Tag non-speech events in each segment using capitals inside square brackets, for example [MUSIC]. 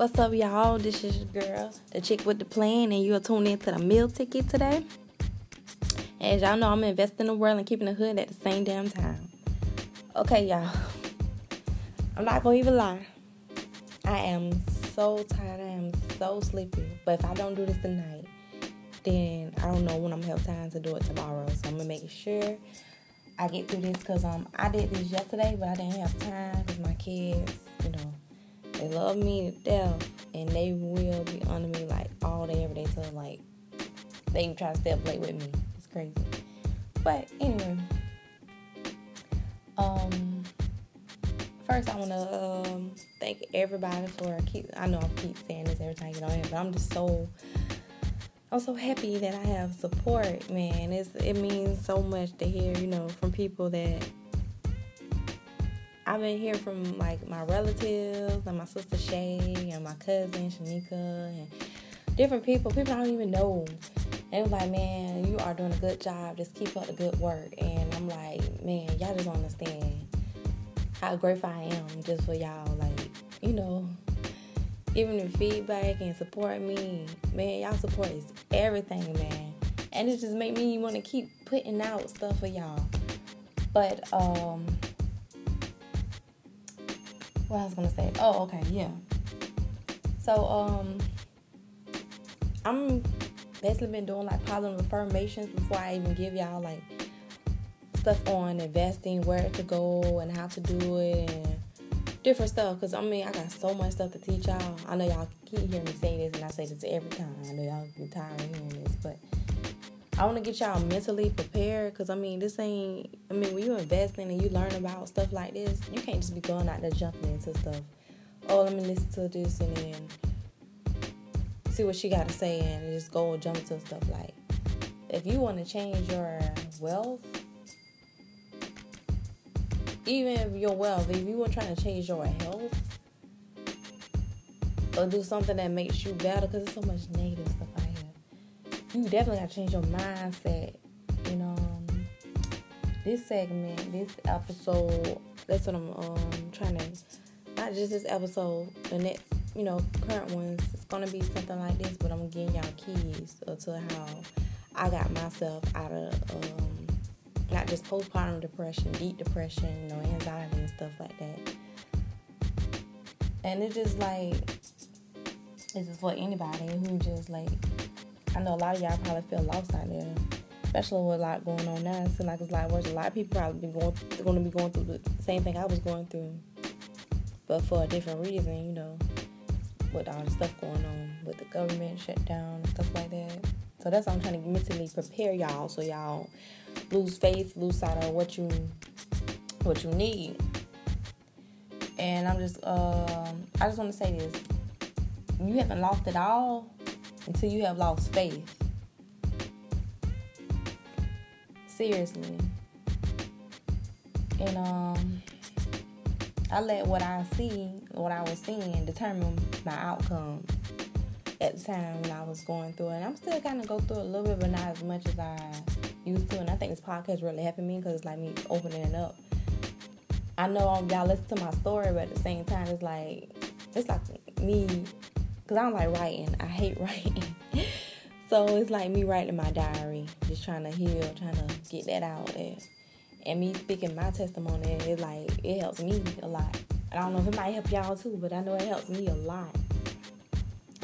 What's up, y'all? This is your girl, the chick with the plan, and you are tuned into the meal ticket today. As y'all know, I'm investing in the world and keeping the hood at the same damn time. Okay, y'all. I'm not gonna even lie. I am so tired. I am so sleepy. But if I don't do this tonight, then I don't know when I'm gonna have time to do it tomorrow. So I'm gonna make sure I get through this because um I did this yesterday, but I didn't have time because my kids, you know they love me to death, and they will be under me like all day, every day till like they even try to stay up late with me. It's crazy. But anyway, um, first I want to um, thank everybody for keep. I know I keep saying this every time I get on here, but I'm just so. I'm so happy that I have support, man. It's it means so much to hear, you know, from people that I've been hearing from like my relatives and my sister Shay and my cousin Shanika and different people. People I don't even know. And was like, man, you are doing a good job. Just keep up the good work. And I'm like, man, y'all just understand how grateful I am just for y'all. Like, you know, giving me feedback and support me. Man, y'all support is everything, man. And it just make me want to keep putting out stuff for y'all. But um what I was gonna say. Oh, okay, yeah. So um, I'm basically been doing like positive affirmations before I even give y'all like stuff on investing, where to go, and how to do it, and different stuff. Cause I mean, I got so much stuff to teach y'all. I know y'all keep hearing me say this, and I say this every time. I know y'all get tired of hearing this, but I want to get y'all mentally prepared because I mean, this ain't. I mean, when you investing and you learn about stuff like this, you can't just be going out there jumping into stuff. Oh, let me listen to this and then see what she got to say and just go and jump into stuff like. If you want to change your wealth, even if your wealth, if you were trying to change your health or do something that makes you better, because there's so much negative stuff you definitely got to change your mindset. You know, um, this segment, this episode, that's what I'm um, trying to, not just this episode, the next, you know, current ones, it's going to be something like this, but I'm getting y'all keys to how I got myself out of, um, not just postpartum depression, deep depression, you know, anxiety and stuff like that. And it's just like, this is for anybody who just like I know a lot of y'all probably feel lost out there, especially with a lot going on now. It seems like it's a lot worse. A lot of people probably going, going to be going through the same thing I was going through, but for a different reason, you know, with all the stuff going on with the government shutdown and stuff like that. So that's why I'm trying to mentally prepare y'all so y'all lose faith, lose sight of what you what you need. And I'm just um, I just want to say this: you haven't lost it all until you have lost faith. Seriously. And um I let what I see, what I was seeing determine my outcome at the time when I was going through it. And I'm still kind of go through a little bit, but not as much as I used to. And I think this podcast really helping me because it's like me opening it up. I know y'all listen to my story, but at the same time, it's like it's like me because I don't like writing. I hate [LAUGHS] writing. so it's like me writing my diary, just trying to heal, trying to get that out there. And me speaking my testimony, it's like it helps me a lot. And I don't know if it might help y'all too, but I know it helps me a lot.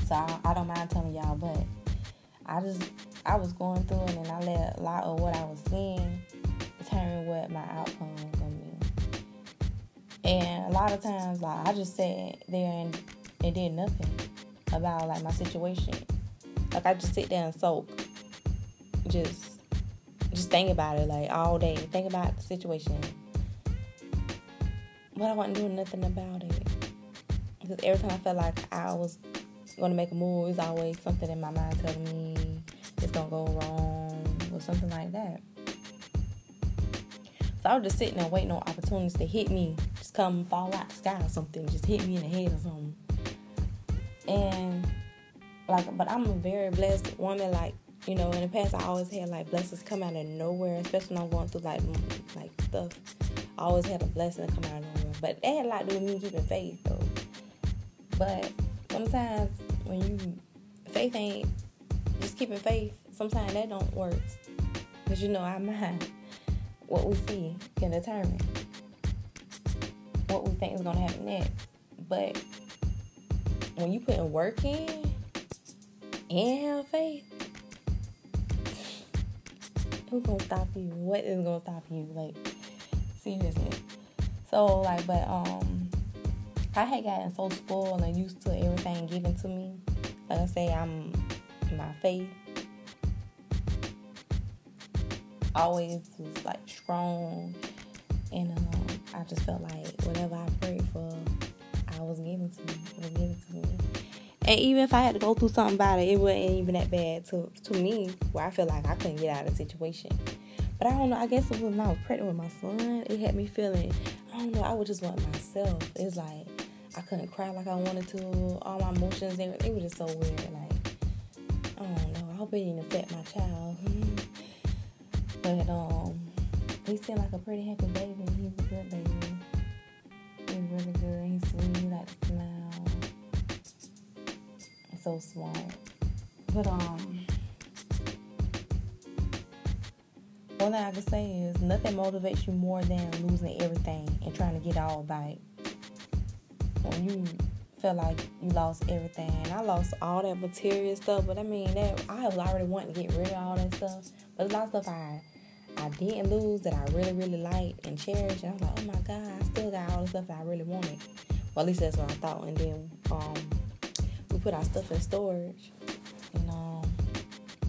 So I, I don't mind telling y'all, but I just I was going through it and I let a lot of what I was seeing determine what my outcome was gonna be. And a lot of times like I just sat there and, and did nothing about like my situation. Like I just sit there and soak. Just just think about it like all day. Think about the situation. But I wasn't doing nothing about it. Because every time I felt like I was gonna make a move, it's always something in my mind telling me it's gonna go wrong or something like that. So I was just sitting there waiting on opportunities to hit me, just come fall out the sky or something, just hit me in the head or something and like but i'm a very blessed woman like you know in the past i always had like blessings come out of nowhere especially when i'm going through like like stuff i always had a blessing come out of nowhere but that had a lot to do with me keeping faith though but sometimes when you faith ain't just keeping faith, sometimes that don't work. Cause you know our [LAUGHS] mind, what we see can determine what we think is gonna happen next. But when you put in work in and have faith, who's gonna stop you? What is gonna stop you? Like seriously. So like, but um, I had gotten so spoiled and used to everything given to me. Like I say, I'm my faith always was like strong, and um, I just felt like whatever I prayed for, I was given to me. was to. And even if I had to go through something about it, it wasn't even that bad to to me, where I feel like I couldn't get out of the situation. But I don't know. I guess it was when I was pregnant with my son, it had me feeling. I don't know. I would just want myself. It's like I couldn't cry like I wanted to. All my emotions, they were just so weird. Like I don't know. I hope it didn't affect my child. [LAUGHS] but um, he seemed like a pretty happy baby. He's a good baby. He's really good. He's sweet. Likes to. So smart. But um. One thing I can say is nothing motivates you more than losing everything and trying to get all back. When you feel like you lost everything, I lost all that material stuff, but I mean that I was already wanting to get rid of all that stuff. But a lot of stuff I I didn't lose that I really really liked and cherished, and I was like, oh my god, I still got all the stuff that I really wanted. Well, at least that's what I thought. And then um, we put our stuff in storage, and um,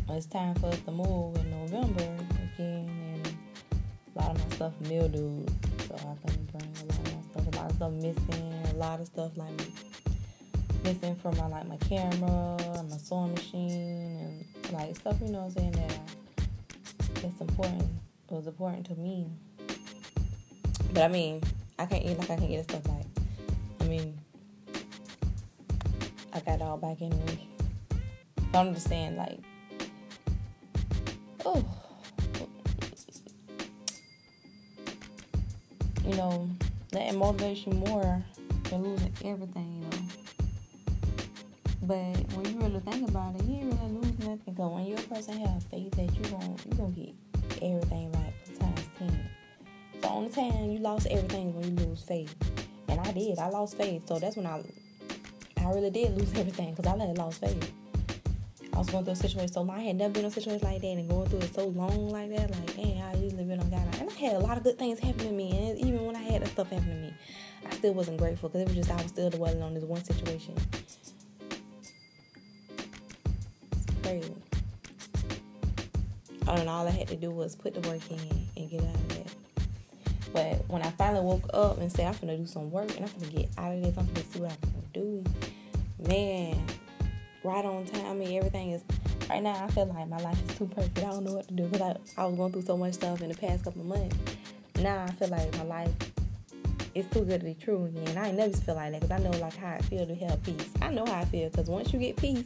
it's time for us to move in November again, and a lot of my stuff mildewed, so I couldn't bring a lot of my stuff. A lot of stuff missing, a lot of stuff like missing from my like my camera, my sewing machine, and like stuff you know what I'm saying that it's important. It was important to me. But I mean, I can't eat like I can't get stuff back. I mean, I got it all back anyway. I'm just saying, like, oh, you know, that motivates you more than losing everything, you know. But when you really think about it, you ain't really lose nothing. Because when you're a person have faith that you gonna you gonna get everything right times ten. So on the time you lost everything when you lose faith, I did. I lost faith. So that's when I I really did lose everything because I let lost faith. I was going through a situation so long. I had never been in a situation like that and going through it so long like that. Like, dang, I usually been on God. And I had a lot of good things happen to me. And even when I had that stuff happen to me, I still wasn't grateful because it was just I was still dwelling on this one situation. It's crazy. And all I had to do was put the work in and get out of that. But when I finally woke up and said, I'm gonna do some work and I'm gonna get out of this, I'm gonna see what I can do, man, right on time. I mean, everything is right now. I feel like my life is too perfect. I don't know what to do because I, I was going through so much stuff in the past couple of months. Now I feel like my life is too good to be true again. I ain't never feel like that because I know like how I feel to have peace. I know how I feel because once you get peace,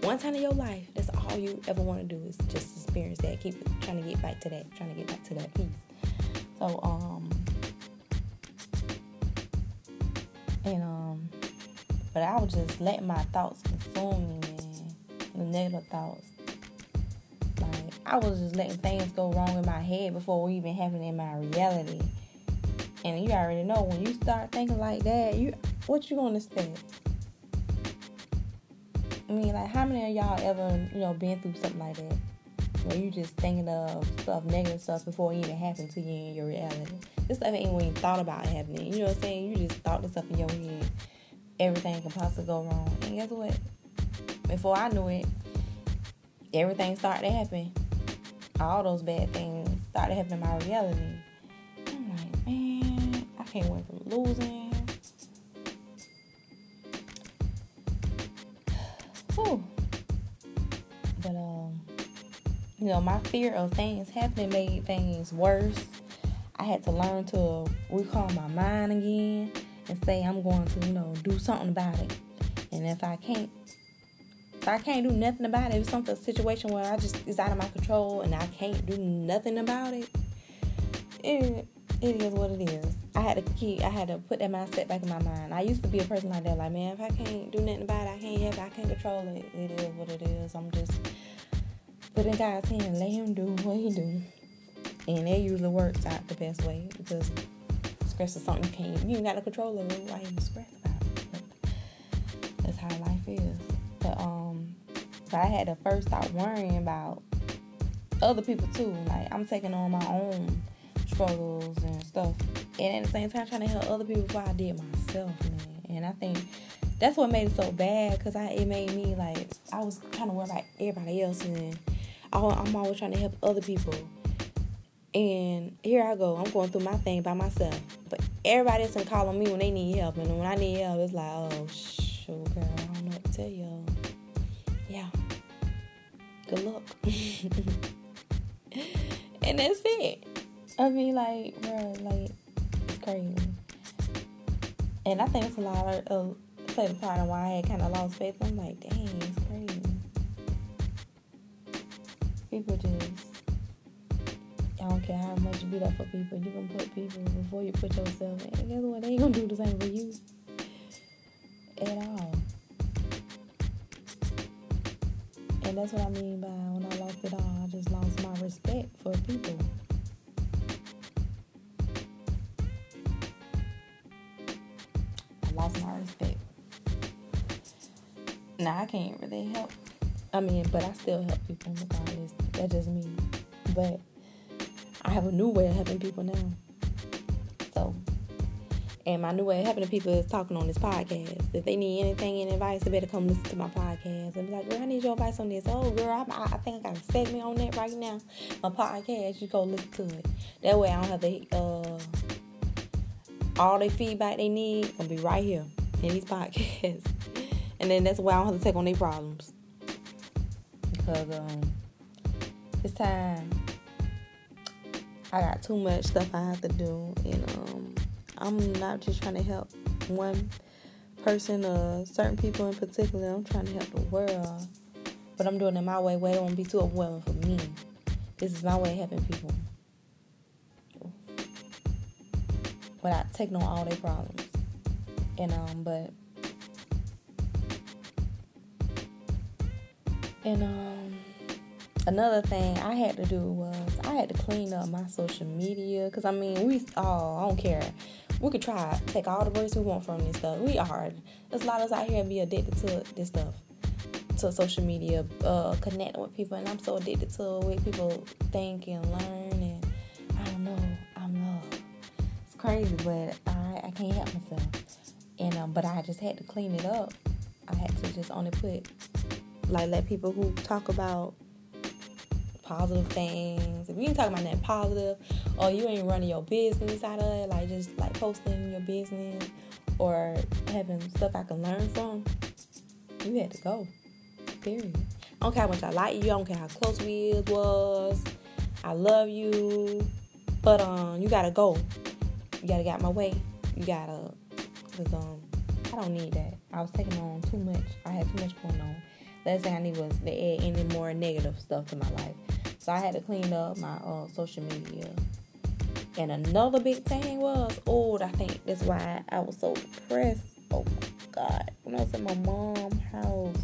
one time in your life, that's all you ever want to do is just experience that. Keep trying to get back to that, trying to get back to that peace. So um, and um but I was just letting my thoughts consume me, man. The negative thoughts. Like I was just letting things go wrong in my head before even happen in my reality. And you already know when you start thinking like that, you what you gonna expect? I mean, like how many of y'all ever, you know, been through something like that? You just thinking of stuff, negative stuff before it even happened to you in your reality. This stuff ain't even thought about happening. You know what I'm saying? You just thought this up in your head everything could possibly go wrong. And guess what? Before I knew it, everything started to happen. All those bad things started happening in my reality. I'm like, man, I can't wait from losing. You know, my fear of things happening made things worse. I had to learn to recall my mind again and say I'm going to, you know, do something about it. And if I can't, if I can't do nothing about it, if it's something situation where I just is out of my control and I can't do nothing about it, it it is what it is. I had to keep, I had to put that mindset back in my mind. I used to be a person like that, like, man, if I can't do nothing about it, I can't help it, I can't control it. It is what it is. I'm just putting God's hand and let Him do what He do. And it usually works out the best way because stress is something you can't, you ain't got no control over. Why you stress about it? That's how life is. But um, but I had to first start worrying about other people too. Like I'm taking on my own struggles and stuff, and at the same time trying to help other people before I did myself, man. And I think that's what made it so bad because I it made me like I was trying to worry about everybody else, and I'm always trying to help other people. And here I go, I'm going through my thing by myself. But everybody else can call on me when they need help, and when I need help, it's like, oh shoot, girl, I don't know what to tell y'all. Yeah, good luck. [LAUGHS] and that's it. I mean, like, bro, like, it's crazy. And I think it's a lot of uh, played part in why I had kind of lost faith. I'm like, dang, it's crazy. People just, I don't care how much you beat up for people. You can put people before you put yourself. And guess what? They ain't gonna do the same for you at all. And that's what I mean by when I lost it all. I just lost my respect for people. I lost my respect. Now I can't really help. I mean, but I still help people regardless. That's just me. But I have a new way of helping people now. So and my new way of helping people is talking on this podcast. If they need anything and advice, they better come listen to my podcast and be like, girl, I need your advice on this. Oh, girl, I, I think I got a segment on that right now. My podcast, you go listen to it. That way I don't have to, uh, all the feedback they need gonna be right here in these [LAUGHS] podcasts. and then that's why I don't have to take on their problems. Because, um, it's time. I got too much stuff I have to do, and, um, I'm not just trying to help one person or certain people in particular. I'm trying to help the world. But I'm doing it my way where it won't be too overwhelming for me. This is my way of helping people. Without taking on all their problems. And um but and um another thing I had to do was I had to clean up my social media because I mean we oh I don't care we could try take all the breaks we want from this stuff. We are. There's a lot of us out here be addicted to this stuff, to social media, uh, connecting with people, and I'm so addicted to way people think and learn, and I don't know. I'm lost. It's crazy, but I I can't help myself, and um, but I just had to clean it up. I had to just only put like let people who talk about positive things. If you ain't talking about nothing positive, or you ain't running your business out of it, like just like posting your business or having stuff I can learn from, you had to go. Period. I don't care how much I like you. I don't care how close we was. I love you, but um, you gotta go. You gotta get my way. You gotta, cause um, I don't need that. I was taking on too much. I had too much going on. Last thing I need was to add any more negative stuff to my life. So I had to clean up my uh, social media. And another big thing was, oh, I think that's why I was so depressed. Oh my God. When I was at my mom's house,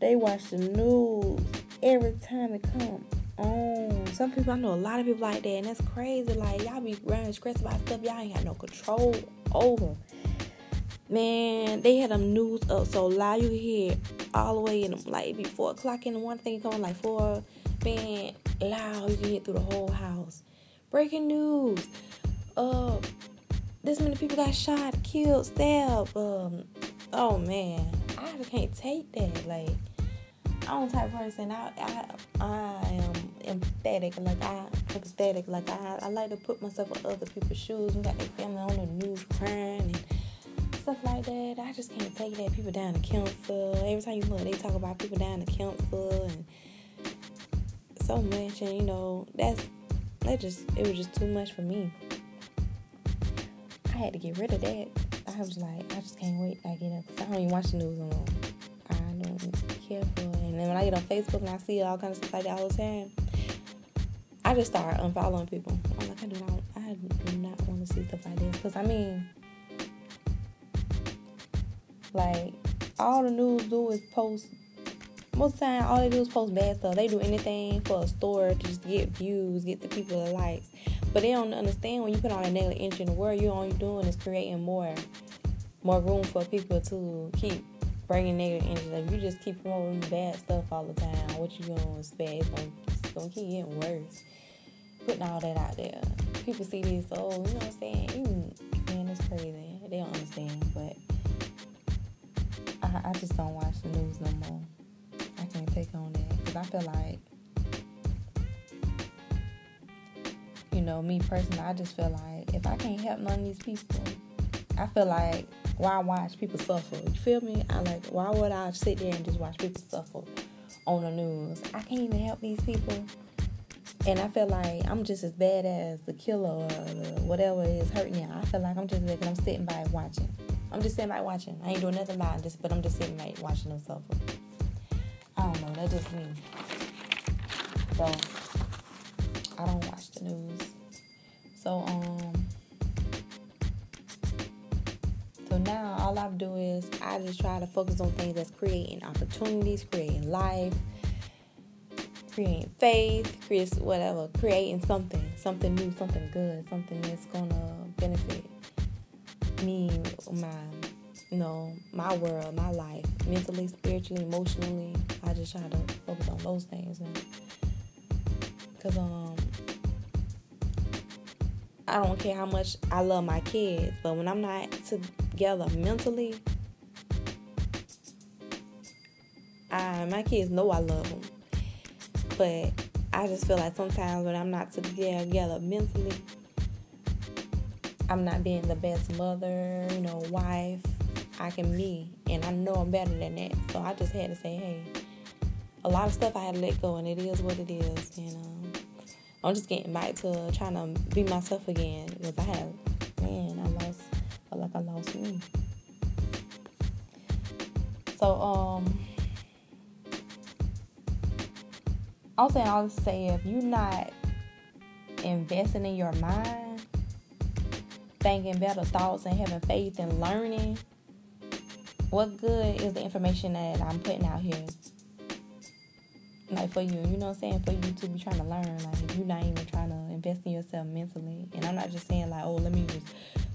they watch the news every time it come on. Some people, I know a lot of people like that, and that's crazy. Like, y'all be running stressed about stuff y'all ain't got no control over. Man, they had them news up so loud you hear all the way in like it be four o'clock in the one thing coming like four Man, loud. You hear through the whole house. Breaking news. Uh, this many people got shot, killed, stabbed. Um, oh man, I can't take that. Like, I'm the type of person. I I I am emphatic. Like I empathetic. Like I I like to put myself in other people's shoes. We got their family on the news crying and stuff like that. I just can't take that. People down to council. Every time you look, they talk about people down to council and so much, and you know that's that just it was just too much for me. I had to get rid of that. I was like, I just can't wait. I get up. I don't even watch the news anymore. I don't care for it. And then when I get on Facebook and I see all kinds of stuff like that all the time, I just start unfollowing people. I'm like, I do not, I do not want to see stuff like this. Cause I mean, like all the news do is post. Most of the time, all they do is post bad stuff. They do anything for a store to just get views, get the people the likes. But they don't understand when you put all that negative energy in the world, you're doing is creating more, more room for people to keep bringing negative energy. Like you just keep promoting bad stuff all the time, what you gonna expect? It's gonna, it's gonna keep getting worse. Putting all that out there, people see this. Oh, you know what I'm saying? Man, it's crazy. They don't understand, but I, I just don't watch the news no more. I can't take on that because I feel like, you know, me personally, I just feel like if I can't help none of these people, I feel like why watch people suffer? You feel me? I like why would I sit there and just watch people suffer on the news? I can't even help these people. And I feel like I'm just as bad as the killer or whatever is hurting you. I feel like I'm just like I'm sitting by watching. I'm just sitting by watching. I ain't doing nothing about this, but I'm just sitting by watching them suffer. I don't know. That's just me. So I don't watch the news. So um So now all I do is I just try to focus on things that's creating opportunities, creating life, creating faith, creating whatever, creating something, something new, something good, something that's gonna benefit me, my, you know, my world, my life, mentally, spiritually, emotionally. I just try to focus on those things, and cause um, I don't care how much I love my kids, but when I'm not together mentally, I, my kids know I love them. But I just feel like sometimes when I'm not together mentally, I'm not being the best mother, you know, wife I can be. And I know I'm better than that. So I just had to say, hey, a lot of stuff I had to let go, and it is what it is. You know. I'm just getting back to trying to be myself again because I have, man, I lost, feel like I lost me. So, um, I'm saying I'll say if you're not investing in your mind, thinking better thoughts and having faith and learning, what good is the information that I'm putting out here? like for you, you know what I'm saying? For you to be trying to learn, like you're not even trying to invest in yourself mentally. And I'm not just saying like, oh, let me just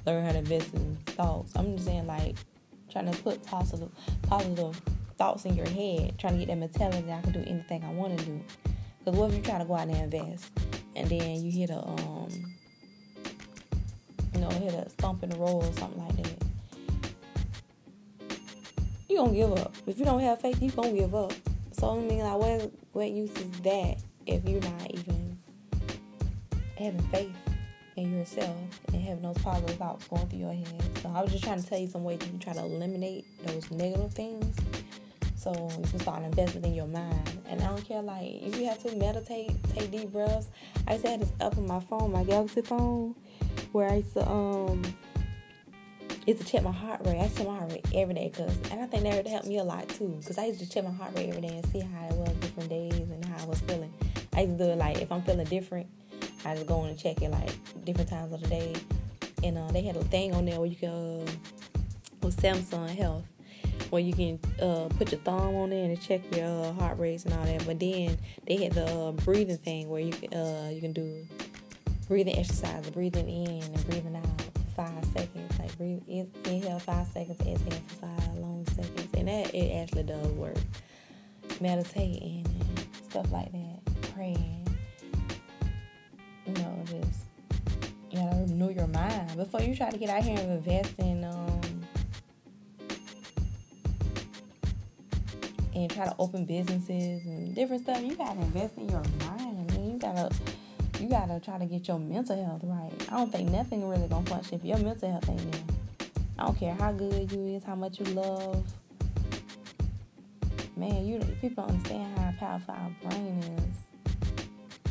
learn how to invest in thoughts. I'm just saying like trying to put positive positive thoughts in your head, trying to get that mentality that I can do anything I want to do. Because what if you try to go out there and invest and then you hit a um you know, hit a stump in the road or something like that. You gonna give up. If you don't have faith, you gonna give up. So I mean, like, what what use is that if you're not even having faith in yourself and having those positive thoughts going through your head? So I was just trying to tell you some ways you can try to eliminate those negative things, so you can start investing in your mind. And I don't care, like if you have to meditate, take deep breaths. I to have this up on my phone, my Galaxy phone, where I used to um is to check my heart rate. I check my heart rate every day, cause and I think that would help me a lot too, cause I used to check my heart rate every day and see how it was different days and how I was feeling. I used to do it like if I'm feeling different, I just go in and check it like different times of the day. And uh, they had a thing on there where you can uh, with Samsung Health where you can uh, put your thumb on there and check your uh, heart rates and all that. But then they had the uh, breathing thing where you uh, you can do breathing exercise, breathing in and breathing out five seconds. Like breathe, in, inhale five seconds, exhale for five long seconds, and that it actually does work. Meditating and stuff like that, praying. You know, just you gotta renew your mind before you try to get out here and invest in um and try to open businesses and different stuff. You gotta invest in your mind. I mean, you gotta you gotta try to get your mental health right. I don't think nothing really gonna function if your mental health ain't there. I don't care how good you is, how much you love. Man, you people don't understand how powerful our brain is.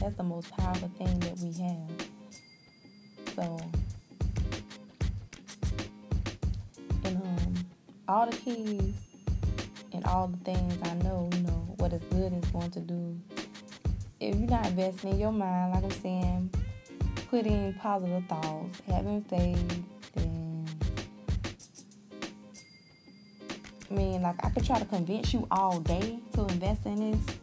That's the most powerful thing that we have. So, and um, all the keys and all the things I know, you know, what is good is going to do if you're not investing in your mind, like I'm saying, putting positive thoughts, having faith, and I mean, like I could try to convince you all day to invest in this,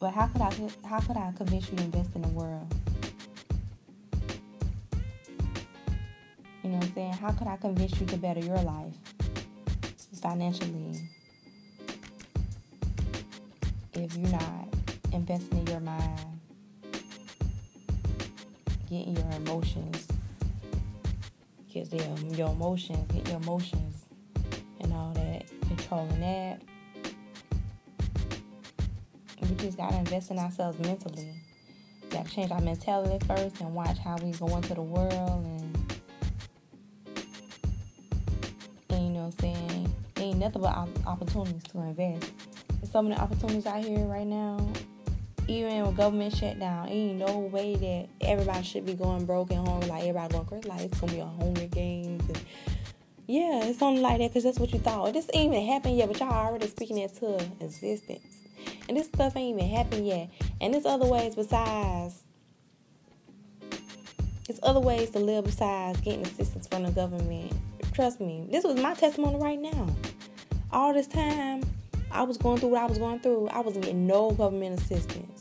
but how could I? How could I convince you to invest in the world? You know what I'm saying? How could I convince you to better your life financially if you're not investing in your mind, getting your emotions, get your emotions, get your emotions and all that, controlling that. We just gotta invest in ourselves mentally. We gotta change our mentality first and watch how we go into the world and you know what I'm saying? Ain't nothing but opportunities to invest. There's so many opportunities out here right now. Even with government shutdown, ain't no way that everybody should be going broke and hungry like everybody going crazy. Like it's gonna be a Hunger Games. And yeah, it's something like that because that's what you thought. This ain't even happened yet, but y'all already speaking it to existence. And this stuff ain't even happened yet. And there's other ways besides. There's other ways to live besides getting assistance from the government Trust me, this was my testimony right now. All this time, I was going through what I was going through. I wasn't getting no government assistance.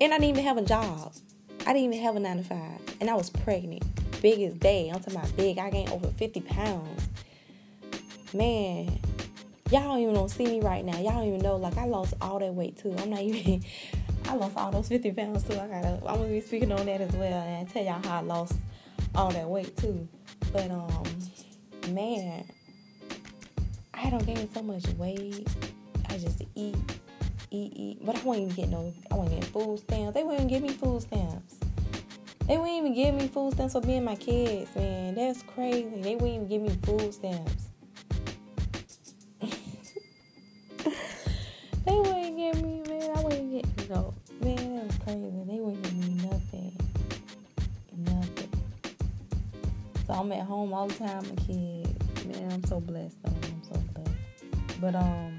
And I didn't even have a job. I didn't even have a 9 to 5. And I was pregnant. Biggest day. I'm talking about big. I gained over 50 pounds. Man, y'all don't even know see me right now. Y'all don't even know. Like I lost all that weight too. I'm not [LAUGHS] even I lost all those 50 pounds too. I gotta I'm gonna be speaking on that as well and tell y'all how I lost all that weight too. But um man, I don't gain so much weight. I just eat, eat, eat. But I won't even get no, I won't get food stamps. They wouldn't give me food stamps. They wouldn't even give me food stamps for being my kids, man. That's crazy. They wouldn't even give me food stamps. [LAUGHS] they wouldn't give me, man. I wouldn't get, you know, man, that was crazy. They wouldn't give me nothing. Nothing. So I'm at home all the time, my kids man, I'm so blessed though. I'm so blessed. But um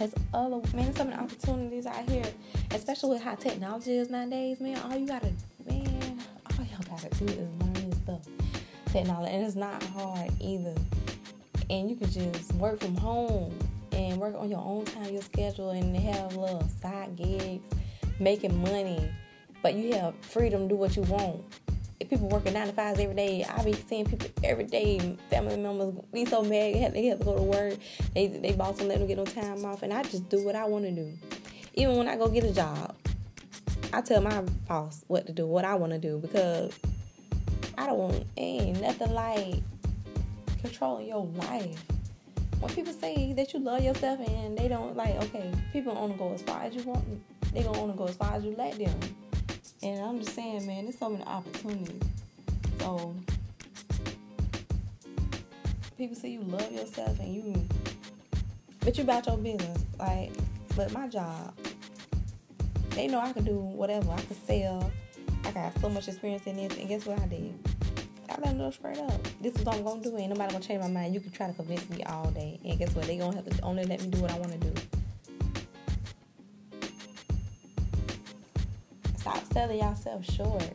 there's other man, so many opportunities out here, especially with how technology is nowadays, man. All you gotta man, all y'all gotta do is learn this stuff. Technology and it's not hard either. And you can just work from home and work on your own time, your schedule, and have little side gigs, making money. But you have freedom to do what you want people working nine to fives every day. I be seeing people every day. Family members be so mad they have to go to work. They they boss don't let them get no time off, and I just do what I want to do. Even when I go get a job, I tell my boss what to do, what I want to do, because I don't want ain't nothing like controlling your life. When people say that you love yourself and they don't like, okay, people to go as far as you want. They don't want to go as far as you let them. And I'm just saying, man, there's so many opportunities. So people say you love yourself and you, but you about your business. Like, but my job, they know I can do whatever. I can sell. I got so much experience in this, and guess what I did? I let them know straight up. This is what I'm gonna do. Ain't nobody gonna change my mind. You can try to convince me all day, and guess what? They gonna have to only let me do what I want to do. Selling yourself short.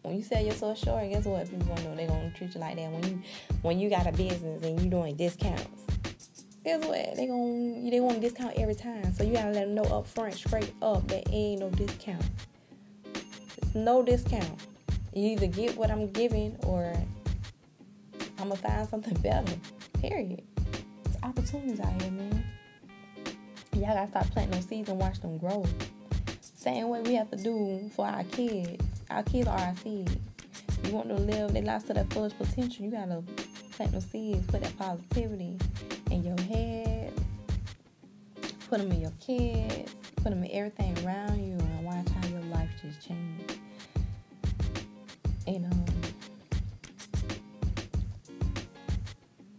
When you sell yourself short, guess what? People gonna know they gonna treat you like that. When you when you got a business and you doing discounts, guess what? They gonna they want discount every time. So you gotta let them know up front, straight up, that ain't no discount. It's no discount. You either get what I'm giving or I'm gonna find something [LAUGHS] better. Period. It's opportunities out here, man. Y'all gotta stop planting those seeds and watch them grow. Same way we have to do for our kids. Our kids are our seeds. You want them to live their lives to their fullest potential. You gotta plant those seeds, put that positivity in your head, put them in your kids, put them in everything around you, and watch how your life just change. And um,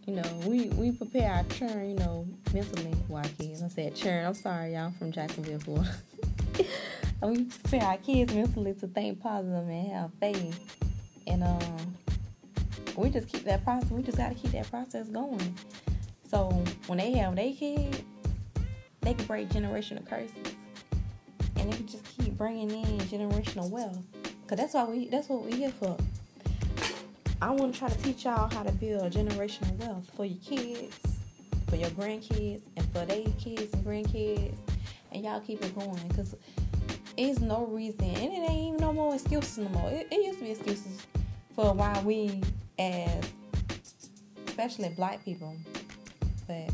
you know, we we prepare our churn, you know, mentally our kids. I said churn. I'm sorry, y'all. I'm from Jacksonville, Florida. [LAUGHS] and we prepare our kids mentally to think positive and have faith. And um, we just keep that process. We just got to keep that process going. So when they have their kids, they can break generational curses, and they can just keep bringing in generational wealth. Cause that's why we that's what we here for. I want to try to teach y'all how to build generational wealth for your kids, for your grandkids, and for their kids and grandkids. And y'all keep it going, cause it's no reason, and it ain't even no more excuses no more. It, it used to be excuses for why we, as especially black people, but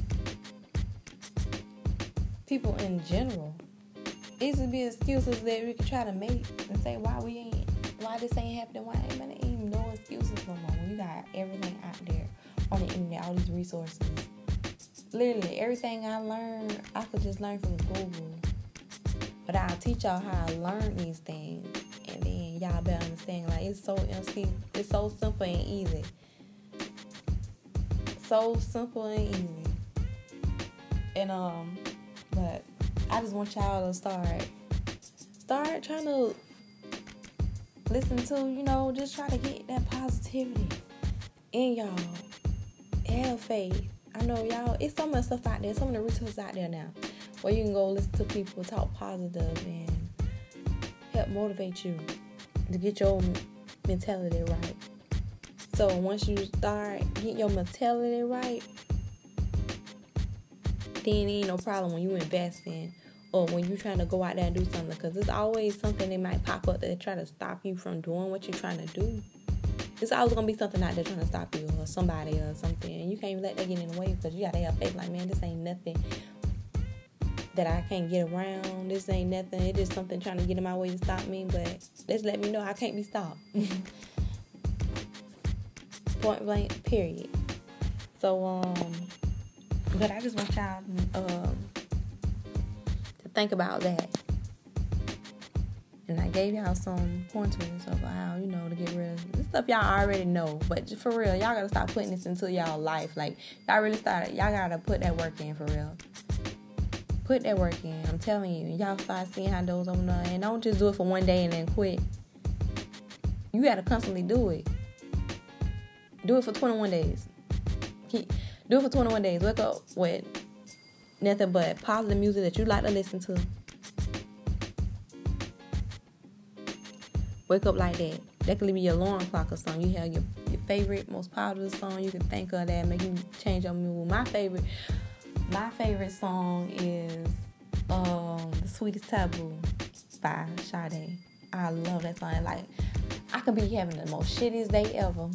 people in general, it used to be excuses that we could try to make and say why we ain't, why this ain't happening, why ain't, even no excuses no more. When you got everything out there on the internet, all these resources. Literally, everything I learned, I could just learn from Google but I'll teach y'all how I learn these things, and then y'all better understand. Like it's so it's so simple and easy. So simple and easy. And um, but I just want y'all to start start trying to listen to, you know, just try to get that positivity in y'all. Have faith. I know y'all, it's so much stuff out there, so many resources out there now where you can go listen to people talk positive and help motivate you to get your mentality right. So once you start getting your mentality right, then ain't no problem when you invest in or when you're trying to go out there and do something because there's always something that might pop up that try to stop you from doing what you're trying to do. It's always gonna be something out there trying to stop you or somebody or something. And you can't even let that get in the way because you gotta have faith like man, this ain't nothing that I can't get around. This ain't nothing. It is something trying to get in my way to stop me, but let's let me know I can't be stopped. [LAUGHS] Point blank, period. So, um, but I just want y'all um, to think about that. And I gave y'all some pointers of how, you know, to get rid of this stuff y'all already know. But for real, y'all gotta stop putting this into y'all life. Like, y'all really started, y'all gotta put that work in for real put that work in. I'm telling you, y'all start seeing how those open up, and don't just do it for one day and then quit. You gotta constantly do it. Do it for 21 days. Keep, do it for 21 days. Wake up with nothing but positive music that you like to listen to. Wake up like that. That could be your alarm clock or something. You have your, your favorite, most positive song you can think of that make you change your mood. My favorite my favorite song is um, The Sweetest Taboo by Sade. I love that song. Like, I could be having the most shittiest day ever.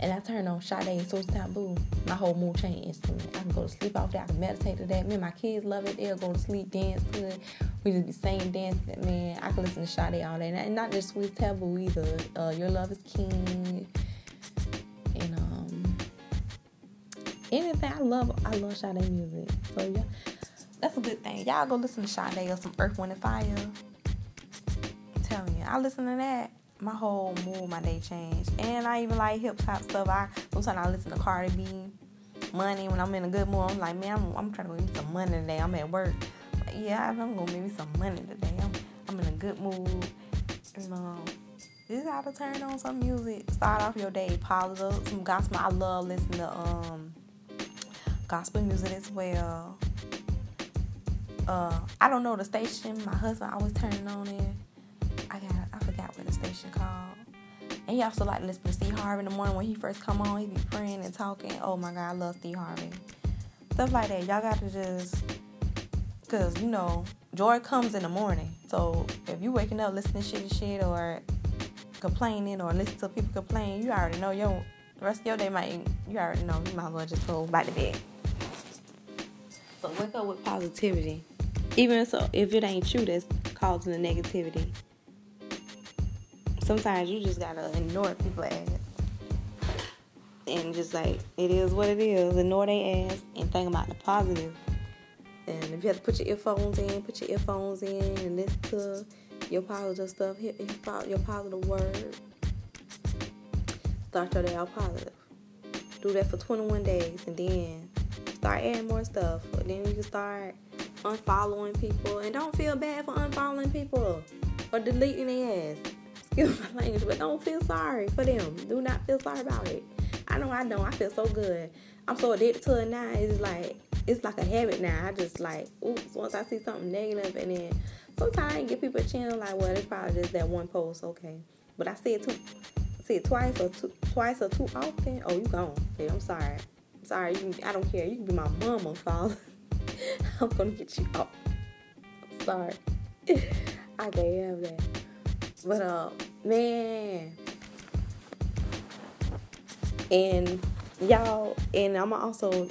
And I turn on Sade Sweetest Taboo. My whole mood change instantly. I can go to sleep off that. I can meditate to that. Me and my kids love it. They'll go to sleep, dance to it. We just be singing, dancing. Man, I can listen to Sade all day. And not just Sweetest Taboo either. Uh, Your Love is King. Anything. I love I love Sade music. So yeah, that's a good thing. Y'all go listen to Sade or some Earth, Wind and Fire. I'm telling you, I listen to that. My whole mood, my day changed. And I even like hip hop stuff. I sometimes I listen to Cardi B, Money when I'm in a good mood. I'm like, man, I'm, I'm trying to get some money today. I'm at work. Yeah, I'm gonna make me some money today. I'm I'm in a good mood. And um, just gotta turn on some music. Start off your day positive. Some gospel. I love listening to um gospel music as well. Uh, I don't know the station. My husband always turning on it. I got I forgot what the station called. And he also like listen to Steve Harvey in the morning when he first come on. He be praying and talking. Oh my God, I love Steve Harvey. Stuff like that. Y'all got to just, cause you know, joy comes in the morning. So if you waking up listening to shitty shit or complaining or listen to people complain, you already know your rest of your day might you already know you might as well just go back to bed. So wake up with positivity. Even so, if it ain't you that's causing the negativity, sometimes you just gotta ignore people ass and just like it is what it is. Ignore their ass and think about the positive. And if you have to put your earphones in, put your earphones in and listen to your positive stuff, your positive word. Start your day out positive. Do that for 21 days and then start adding more stuff. Then you can start unfollowing people. And don't feel bad for unfollowing people or deleting their ass. Excuse my [LAUGHS] language, but don't feel sorry for them. Do not feel sorry about it. I know I don't. I feel so good. I'm so addicted to it now. It's like it's like a habit now. I just like, oops, once I see something negative and then sometimes I give people a chance. Like, well, it's probably just that one post, okay. But I see it too, see it twice or two, twice or too often. Oh, you gone? Hey, I'm sorry. Sorry. You, I don't care. You can be my mama, father. [LAUGHS] I'm gonna get you off. Sorry. [LAUGHS] I can't have that. But uh, man, and y'all, and I'ma also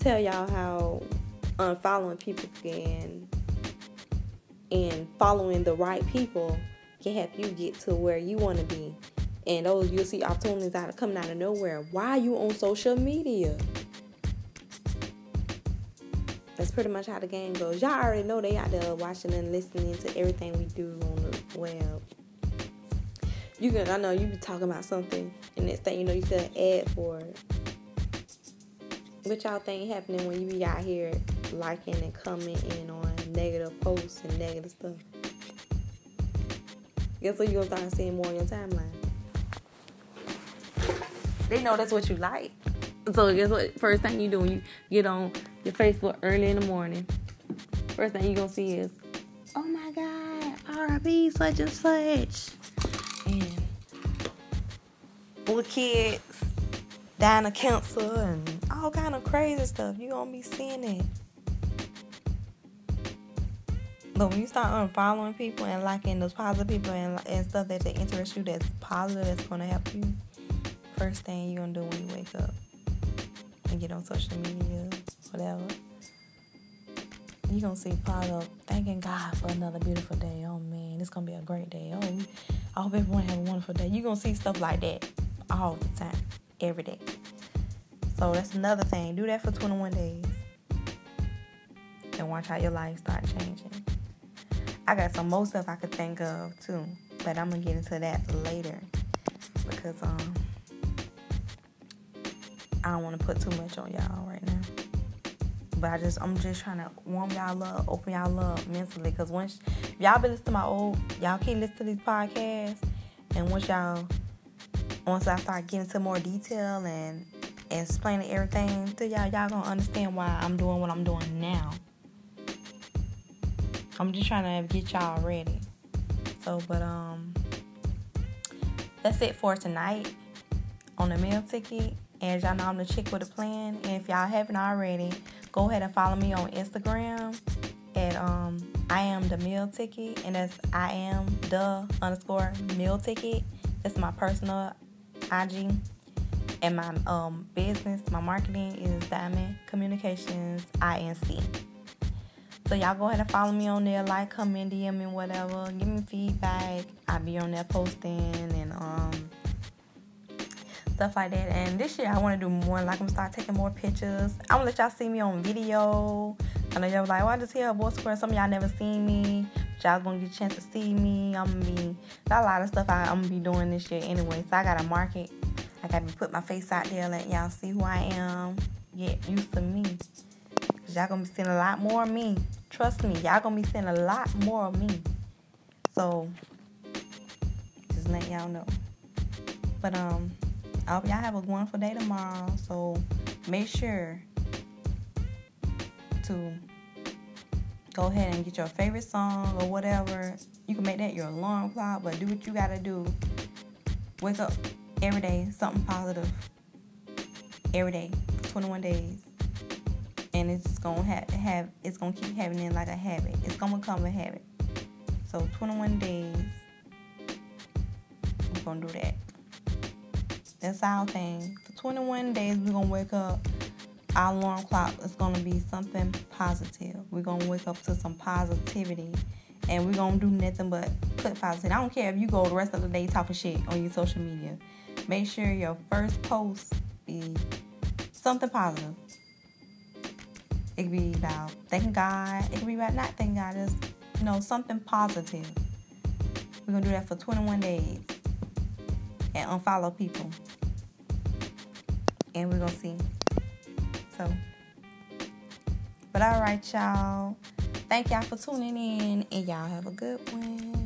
tell y'all how unfollowing people can and following the right people can help you get to where you want to be. And those you'll see opportunities out of coming out of nowhere. Why are you on social media? That's pretty much how the game goes. Y'all already know they out there watching and listening to everything we do on the web. You can I know you be talking about something and next thing you know you an ad for it. What y'all think happening when you be out here liking and commenting on negative posts and negative stuff? Guess what you gonna start seeing more on your timeline? They know that's what you like. So guess what? First thing you do when you get on your Facebook early in the morning, first thing you gonna see is, oh my God, R.I.P. such and such, and little kids dying of cancer and all kind of crazy stuff. You gonna be seeing it. But when you start unfollowing people and liking those positive people and, and stuff that they interest you that's positive, that's gonna help you. First thing you're gonna do when you wake up and get on social media, whatever. You're gonna see positive, thanking God for another beautiful day. Oh man, it's gonna be a great day. Oh, I hope everyone have a wonderful day. You're gonna see stuff like that all the time, every day. So that's another thing. Do that for 21 days. And watch how your life start changing. I got some more stuff I could think of too, but I'm gonna get into that later because um I don't want to put too much on y'all right now. But I just I'm just trying to warm y'all up, open y'all up mentally. Cause once y'all been listening to my old, y'all keep listening to these podcasts, and once y'all once I start getting into more detail and explaining everything to y'all, y'all gonna understand why I'm doing what I'm doing now. I'm just trying to get y'all ready. So, but um, that's it for tonight on the meal ticket. As y'all know, I'm the chick with a plan. And if y'all haven't already, go ahead and follow me on Instagram at um I am the meal ticket, and that's I am the underscore meal ticket. That's my personal IG and my um, business, my marketing is Diamond Communications INC. So y'all go ahead and follow me on there, like, comment, DM me, whatever. Give me feedback. I'll be on there posting and um stuff like that. And this year I want to do more. Like I'm gonna start taking more pictures. I'm gonna let y'all see me on video. I know y'all like, well, I just hear a voice square. Some of y'all never seen me. But y'all gonna get a chance to see me. I'm gonna be got a lot of stuff I, I'm gonna be doing this year anyway. So I gotta market I gotta put my face out there, let y'all see who I am. Get used to me. Cause y'all gonna be seeing a lot more of me. Trust me, y'all gonna be seeing a lot more of me. So just let y'all know. But um, I hope y'all have a wonderful day tomorrow. So make sure to go ahead and get your favorite song or whatever. You can make that your alarm clock, but do what you gotta do. Wake up every day something positive every day 21 days and it's gonna have, have it's gonna keep happening like a habit it's gonna become a habit so 21 days we're gonna do that that's our thing for 21 days we're gonna wake up our alarm clock is gonna be something positive we're gonna wake up to some positivity and we're gonna do nothing but put positive. I don't care if you go the rest of the day talking shit on your social media. Make sure your first post be something positive. It could be about thanking God. It could be about not thanking God. Just you know something positive. We're gonna do that for 21 days and unfollow people, and we're gonna see. So, but all right, y'all. Thank y'all for tuning in, and y'all have a good one.